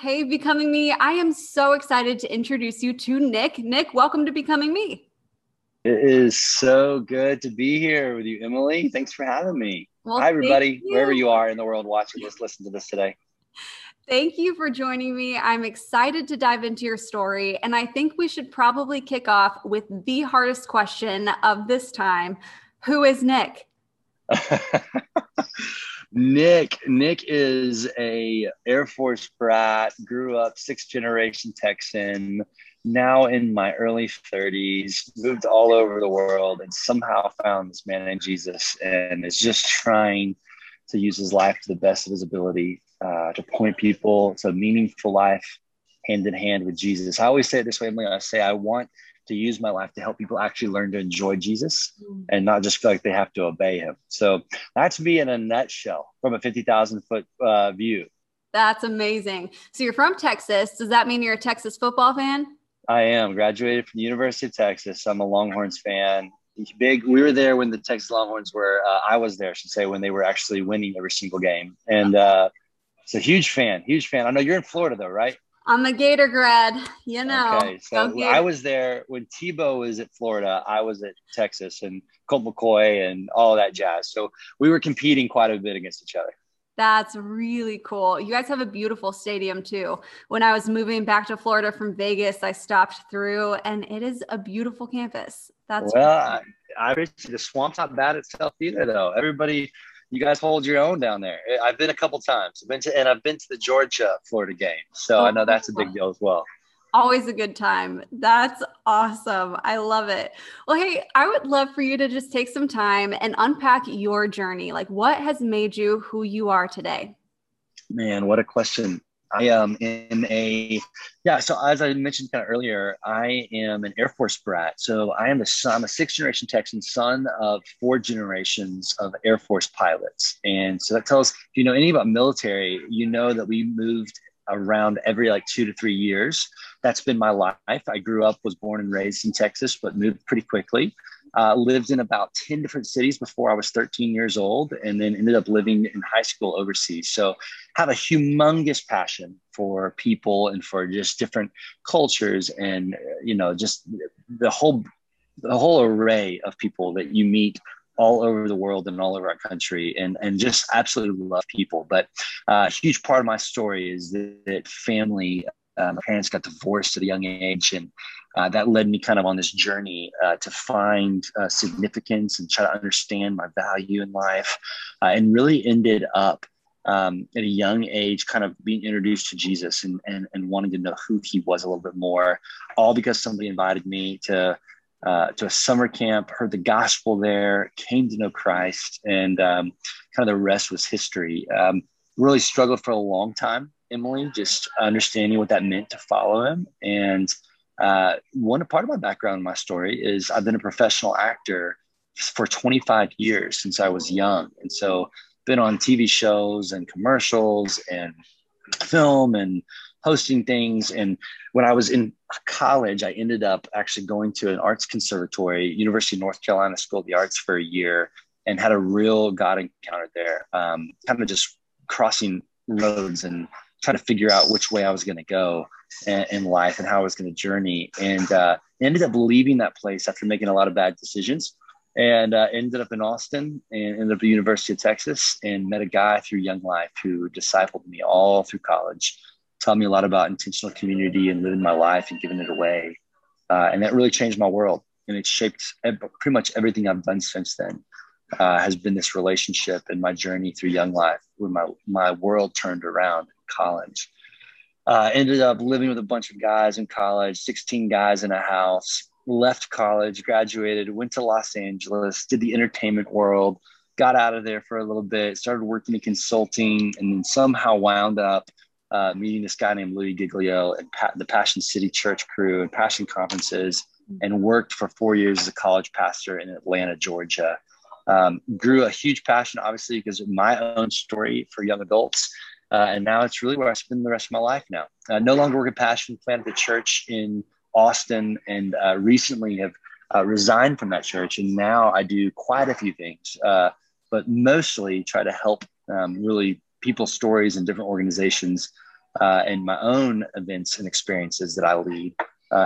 Hey, Becoming Me, I am so excited to introduce you to Nick. Nick, welcome to Becoming Me. It is so good to be here with you, Emily. Thanks for having me. Well, Hi, everybody, you. wherever you are in the world watching this, listen to this today. Thank you for joining me. I'm excited to dive into your story. And I think we should probably kick off with the hardest question of this time Who is Nick? Nick, Nick is a Air Force brat, grew up sixth generation Texan, now in my early 30s, moved all over the world and somehow found this man in Jesus and is just trying to use his life to the best of his ability uh, to point people to a meaningful life hand in hand with Jesus. I always say it this way, Emily. I say I want to use my life to help people actually learn to enjoy Jesus mm. and not just feel like they have to obey him. So that's me in a nutshell from a 50,000 foot uh, view. That's amazing. So you're from Texas. Does that mean you're a Texas football fan? I am. Graduated from the University of Texas. I'm a Longhorns fan. Big. We were there when the Texas Longhorns were. Uh, I was there, I should say, when they were actually winning every single game. And uh, it's a huge fan. Huge fan. I know you're in Florida though, right? I'm a Gator grad, you know. Okay, so I was there when Tebow was at Florida. I was at Texas and Colt McCoy and all that jazz. So we were competing quite a bit against each other. That's really cool. You guys have a beautiful stadium too. When I was moving back to Florida from Vegas, I stopped through and it is a beautiful campus. That's well, I, I appreciate the swamp's not bad itself either, though. Everybody you guys hold your own down there. I've been a couple times. I've been to, and I've been to the Georgia Florida game, so oh, I know that's a big deal as well. Always a good time. That's awesome. I love it. Well, hey, I would love for you to just take some time and unpack your journey. Like, what has made you who you are today? Man, what a question. I am in a yeah. So as I mentioned kind of earlier, I am an Air Force brat. So I am a son. I'm a sixth generation Texan, son of four generations of Air Force pilots. And so that tells if you know anything about military, you know that we moved around every like two to three years. That's been my life. I grew up, was born and raised in Texas, but moved pretty quickly. Uh, lived in about 10 different cities before I was 13 years old, and then ended up living in high school overseas. So, have a humongous passion for people and for just different cultures, and you know, just the whole the whole array of people that you meet all over the world and all over our country and, and just absolutely love people. But uh, a huge part of my story is that, that family, my parents got divorced at a young age and uh, that led me kind of on this journey uh, to find uh, significance and try to understand my value in life uh, and really ended up um, at a young age kind of being introduced to jesus and, and, and wanting to know who he was a little bit more all because somebody invited me to uh, to a summer camp, heard the gospel there, came to know Christ, and um, kind of the rest was history. Um, really struggled for a long time, Emily, just understanding what that meant to follow him. And uh, one part of my background, my story is I've been a professional actor for 25 years since I was young, and so been on TV shows and commercials and film and hosting things. And when I was in college, I ended up actually going to an arts conservatory, University of North Carolina School of the Arts for a year, and had a real God encounter there. Um, kind of just crossing roads and trying to figure out which way I was going to go. In life and how I was going to journey. And uh, ended up leaving that place after making a lot of bad decisions and uh, ended up in Austin and ended up at the University of Texas and met a guy through Young Life who discipled me all through college, taught me a lot about intentional community and living my life and giving it away. Uh, and that really changed my world. And it shaped pretty much everything I've done since then. Uh, has been this relationship and my journey through Young Life, where my my world turned around in college. Uh, ended up living with a bunch of guys in college, 16 guys in a house. Left college, graduated, went to Los Angeles, did the entertainment world, got out of there for a little bit, started working in consulting, and then somehow wound up uh, meeting this guy named Louie Giglio and pa- the Passion City Church crew and Passion conferences, and worked for four years as a college pastor in Atlanta, Georgia. Um, grew a huge passion, obviously, because of my own story for young adults uh, and now it's really where I spend the rest of my life now. Uh, no longer work at Passion, planted a church in Austin, and uh, recently have uh, resigned from that church. And now I do quite a few things, uh, but mostly try to help um, really people's stories and different organizations uh, and my own events and experiences that I lead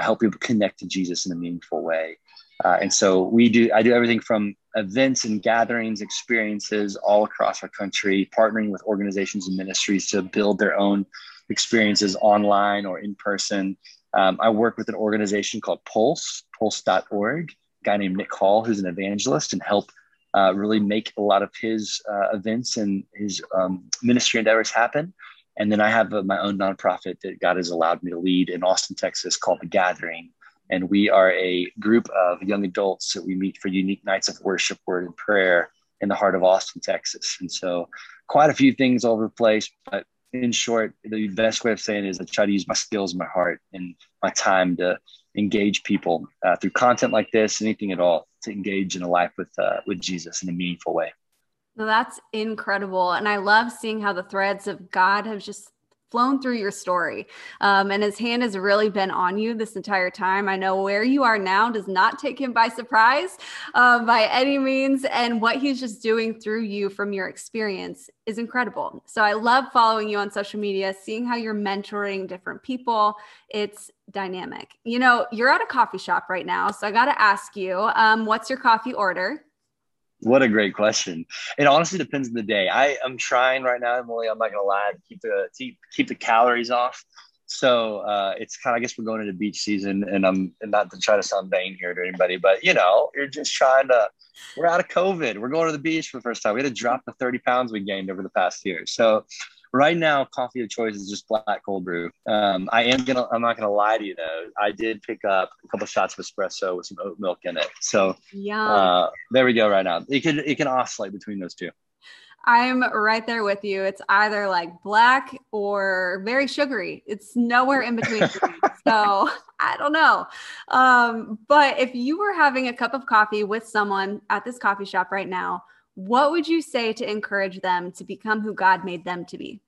help people connect to Jesus in a meaningful way. And so we do. I do everything from events and gatherings, experiences all across our country, partnering with organizations and ministries to build their own experiences online or in person. Um, I work with an organization called Pulse, pulse.org, a guy named Nick Hall, who's an evangelist, and help uh, really make a lot of his uh, events and his um, ministry endeavors happen. And then I have uh, my own nonprofit that God has allowed me to lead in Austin, Texas called The Gathering, and we are a group of young adults that we meet for unique nights of worship, word, and prayer in the heart of Austin, Texas. And so, quite a few things over the place. But in short, the best way of saying is I try to use my skills, my heart, and my time to engage people uh, through content like this, anything at all, to engage in a life with uh, with Jesus in a meaningful way. Well, that's incredible. And I love seeing how the threads of God have just flown through your story. Um, and his hand has really been on you this entire time. I know where you are now does not take him by surprise uh, by any means. And what he's just doing through you from your experience is incredible. So I love following you on social media, seeing how you're mentoring different people. It's dynamic. You know, you're at a coffee shop right now. So I got to ask you, um, what's your coffee order? What a great question. It honestly depends on the day. I am trying right now, Emily. I'm not gonna lie, to keep the keep, keep the calories off. So uh, it's kind of, I guess we're going into beach season, and I'm and not to try to sound vain here to anybody, but you know, you're just trying to. We're out of COVID. We're going to the beach for the first time. We had to drop the 30 pounds we gained over the past year. So right now, coffee of choice is just black cold brew. Um, I am gonna, I'm not gonna lie to you though. I did pick up a couple shots of espresso with some oat milk in it. So uh, there we go. Right now, it can it can oscillate between those two. I'm right there with you. It's either like black or very sugary. It's nowhere in between. so I don't know. Um, but if you were having a cup of coffee with someone at this coffee shop right now, what would you say to encourage them to become who God made them to be?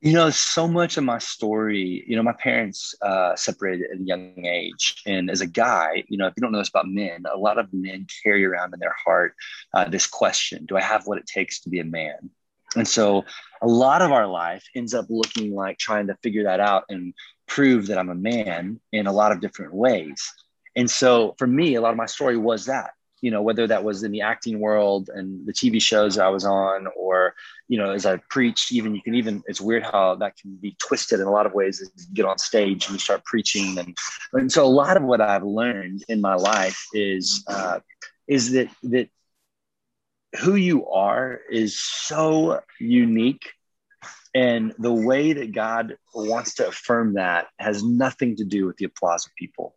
You know, so much of my story, you know, my parents uh, separated at a young age. And as a guy, you know, if you don't know this about men, a lot of men carry around in their heart uh, this question Do I have what it takes to be a man? And so a lot of our life ends up looking like trying to figure that out and prove that I'm a man in a lot of different ways. And so for me, a lot of my story was that you know whether that was in the acting world and the tv shows i was on or you know as i preached even you can even it's weird how that can be twisted in a lot of ways as you get on stage and you start preaching. And and so a lot of what i've learned in my life is uh, is that that who you are is so unique. And the way that god wants to affirm that has nothing to do with the applause of people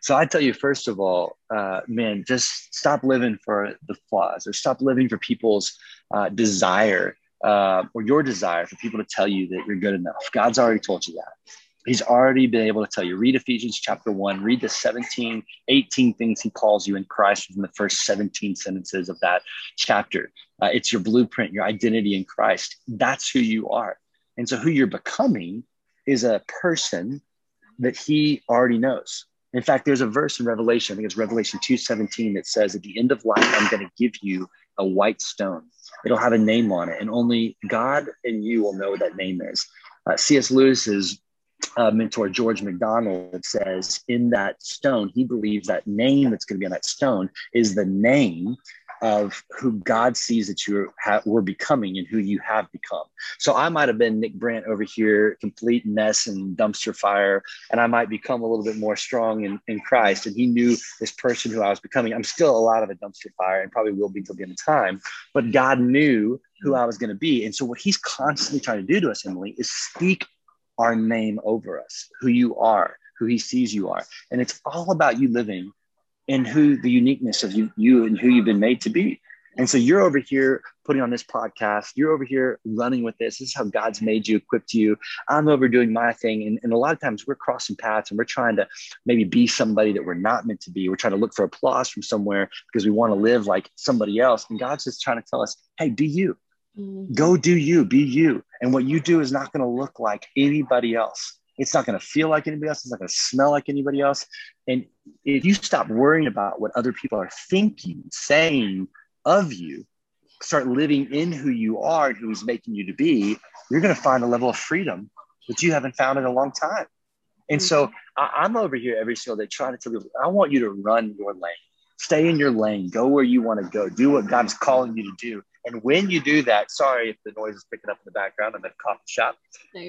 so I tell you, first of all, uh, man, just stop living for the flaws or stop living for people's uh, desire uh, or your desire for people to tell you that you're good enough. God's already told you that. He's already been able to tell you. Read Ephesians chapter 1, read the 17, 18 things he calls you in Christ in the first 17 sentences of that chapter. Uh, it's your blueprint, your identity in Christ. That's who you are. And so, who you're becoming is a person that he already knows. In fact, there's a verse in Revelation, I think it's Revelation 2:17 that says, At the end of life, I'm going to give you a white stone. It'll have a name on it, and only God and you will know what that name is. Uh, C.S. Lewis's uh, mentor George MacDonald says in that stone, he believes that name that's going to be on that stone is the name of who God sees that you ha- were becoming and who you have become. So I might have been Nick Brandt over here, complete mess and dumpster fire, and I might become a little bit more strong in, in Christ. And he knew this person who I was becoming. I'm still a lot of a dumpster fire and probably will be till the end of time, but God knew who I was going to be. And so what he's constantly trying to do to us, Emily, is speak our name over us, who you are, who he sees you are. And it's all about you living in who the uniqueness of you, you and who you've been made to be. And so you're over here putting on this podcast. You're over here running with this. This is how God's made you, equipped you. I'm over doing my thing. And, and a lot of times we're crossing paths and we're trying to maybe be somebody that we're not meant to be. We're trying to look for applause from somewhere because we want to live like somebody else. And God's just trying to tell us, hey, be you. Mm-hmm. Go do you, be you. And what you do is not going to look like anybody else. It's not going to feel like anybody else. It's not going to smell like anybody else. And if you stop worrying about what other people are thinking, saying of you, start living in who you are and who he's making you to be, you're going to find a level of freedom that you haven't found in a long time. And so mm-hmm. I, am over here every single day trying to tell people, I want you to run your lane, stay in your lane, go where you want to go, do what God is calling you to do. And when you do that, sorry if the noise is picking up in the background, I'm at a coffee shop.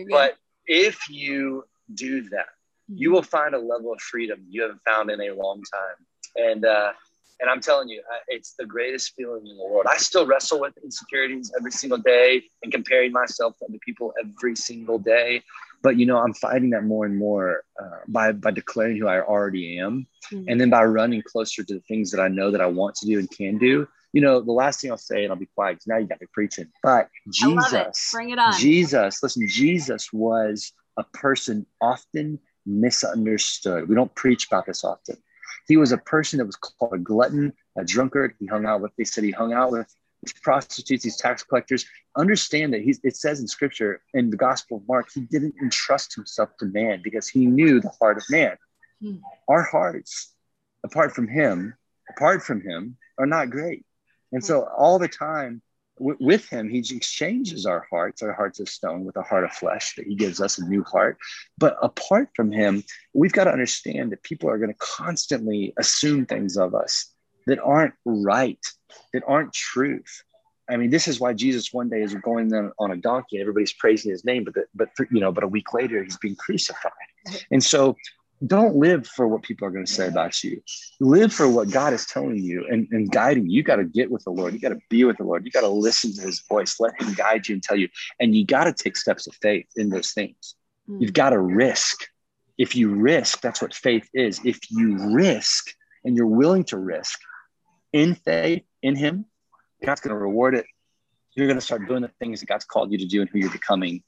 But if you do that, you will find a level of freedom you haven't found in a long time. And uh, and I'm telling you, it's the greatest feeling in the world. I still wrestle with insecurities every single day and comparing myself to other people every single day. But you know, I'm fighting that more and more uh, by by declaring who I already am, mm-hmm. and then by running closer to the things that I know that I want to do and can do you know, the last thing I'll say, and I'll be quiet because now you got me preaching. But Jesus, it. bring it on. Jesus, listen, Jesus was a person often misunderstood. We don't preach about this often. He was a person that was called a glutton, a drunkard. He hung out with, they said he hung out with these prostitutes, these tax collectors. Understand that he's, it says in scripture in the Gospel of Mark, he didn't entrust himself to man because he knew the heart of man. Hmm. Our hearts, apart from him, apart from him, are not great. And hmm. so all the time w- with him, he exchanges our hearts, our hearts of stone, with a heart of flesh, that he gives us a new heart. But apart from him, we've got to understand that people are going to constantly assume things of us that aren't right, that aren't truth. I mean, this is why Jesus one day is going on a donkey and everybody's praising his name, but the, but you know, but a week later he's being crucified. And so don't live for what people are going to say about you. Live for what God is telling you and, and guiding you. You got to get with the Lord. You got to be with the Lord. You got to listen to his voice. Let him guide you and tell you. And you got to take steps of faith in those things. Mm. You've got to risk. If you risk, that's what faith is. If you risk and you're willing to risk in faith in him, God's going to reward it. You're going to start doing the things that God's called you to do and who you're becoming.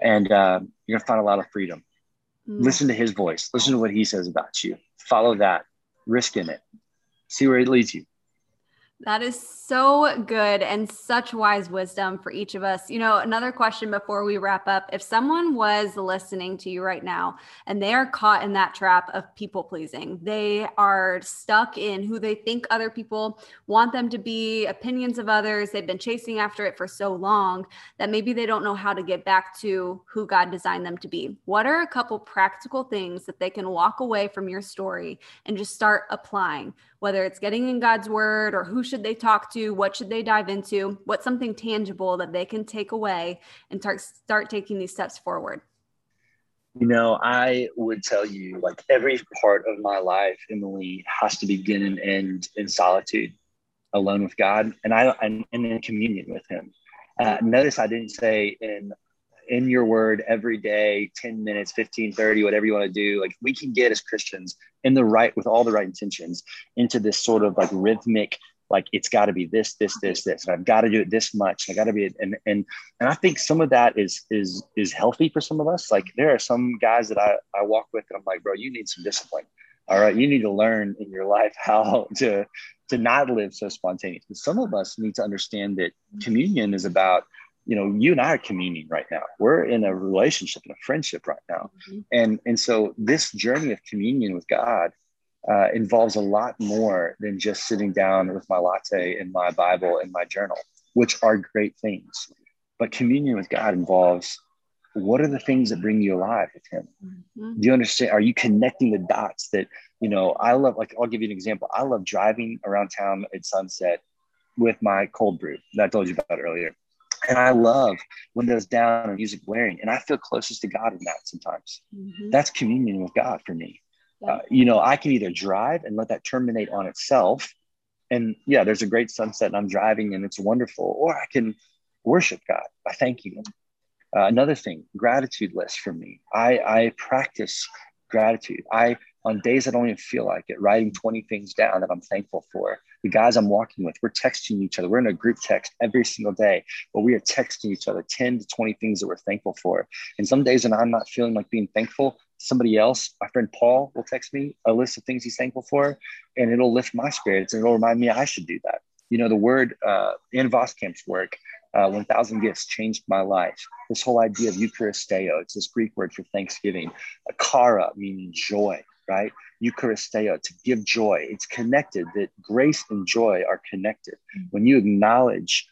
And uh, you're going to find a lot of freedom. Mm. Listen to his voice. Listen to what he says about you. Follow that. Risk in it. See where it leads you. That is so good and such wise wisdom for each of us. You know, another question before we wrap up if someone was listening to you right now and they are caught in that trap of people pleasing, they are stuck in who they think other people want them to be, opinions of others, they've been chasing after it for so long that maybe they don't know how to get back to who God designed them to be. What are a couple practical things that they can walk away from your story and just start applying? whether it's getting in God's word or who should they talk to, what should they dive into, what's something tangible that they can take away and start start taking these steps forward. You know, I would tell you like every part of my life, Emily, has to begin and end in solitude, alone with God, and I and in communion with Him. Uh, notice I didn't say in in your word every day 10 minutes 15 30 whatever you want to do like we can get as christians in the right with all the right intentions into this sort of like rhythmic like it's got to be this this this this and i've got to do it this much i got to be and and and i think some of that is is is healthy for some of us. Like there are some guys that i i walk with and i'm like bro you need some discipline all right? You need to learn in your life how to to not live so spontaneous. But some of us need to understand that communion is about you know you and i are communing right now. We're in a relationship and a friendship right now. Mm-hmm. and and so this journey of communion with god uh, involves a lot more than just sitting down with my latte and my bible and my journal which are great things. But communion with god involves what are the things that bring you alive with him? Mm-hmm. do you understand? Are you connecting the dots that you know i love like i'll give you an example. I love driving around town at sunset with my cold brew that i told you about earlier. And i love windows down and music blaring and i feel closest to god in that sometimes. Mm-hmm. that's communion with god for me uh, you know i can either drive and let that terminate on itself and yeah there's a great sunset and i'm driving and it's wonderful or i can worship god by thanking him uh, another thing, gratitude list for me. I, I practice gratitude. I, on days I don't even feel like it, writing 20 things down that I'm thankful for. The guys I'm walking with, we're texting each other. We're in a group text every single day, but we are texting each other 10 to 20 things that we're thankful for. And some days when I'm not feeling like being thankful, somebody else, my friend Paul, will text me a list of things he's thankful for, and it'll lift my spirits and it'll remind me I should do that. You know, the word uh, Ann Voskamp's work, uh, 1000 gifts changed my life. This whole idea of Eucharisteo, it's this Greek word for thanksgiving. Chara meaning joy, right? Eucharisteo, to give joy. It's connected, that grace and joy are connected. When you acknowledge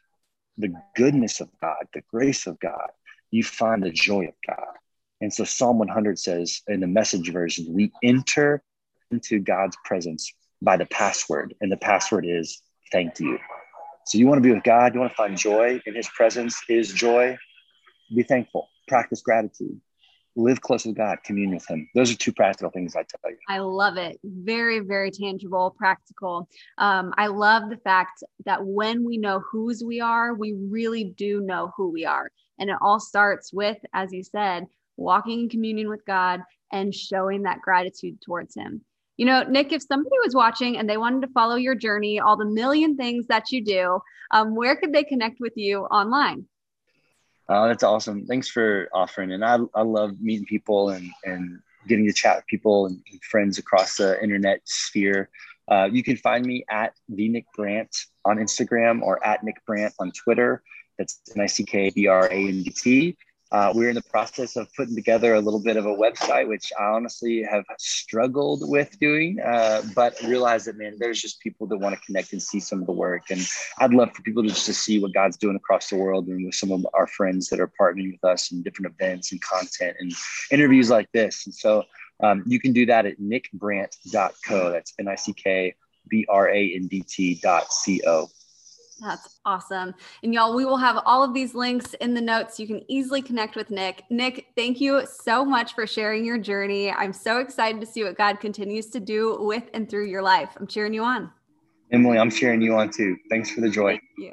the goodness of God, the grace of God, you find the joy of God. And so Psalm 100 says in the message version, we enter into God's presence by the password, and the password is thank you. So you want to be with God, you want to find joy in his presence is joy. Be thankful, practice gratitude, live close with God, commune with him. Those are two practical things I tell you. I love it. Very, very tangible, practical. Um, I love the fact that when we know whose we are, we really do know who we are. And it all starts with, as you said, walking in communion with God and showing that gratitude towards him. You know, Nick, if somebody was watching and they wanted to follow your journey, all the million things that you do, um, where could they connect with you online? Oh, that's awesome. Thanks for offering. And I, I love meeting people and, and getting to chat with people and, and friends across the internet sphere. Uh, you can find me at the Nick Brandt on Instagram or at Nick Brandt on Twitter. That's N I C K B R A N D T. Uh, we're in the process of putting together a little bit of a website, which I honestly have struggled with doing, uh, but realize that, man, there's just people that want to connect and see some of the work. And I'd love for people to just to see what God's doing across the world and with some of our friends that are partnering with us in different events and content and interviews like this. And so um, you can do that at nickbrandt.co. That's N I C K B R A N D T dot C O. That's awesome. And y'all, we will have all of these links in the notes. You can easily connect with Nick. Nick, thank you so much for sharing your journey. I'm so excited to see what God continues to do with and through your life. I'm cheering you on. Emily, I'm cheering you on too. Thanks for the joy. Thank you.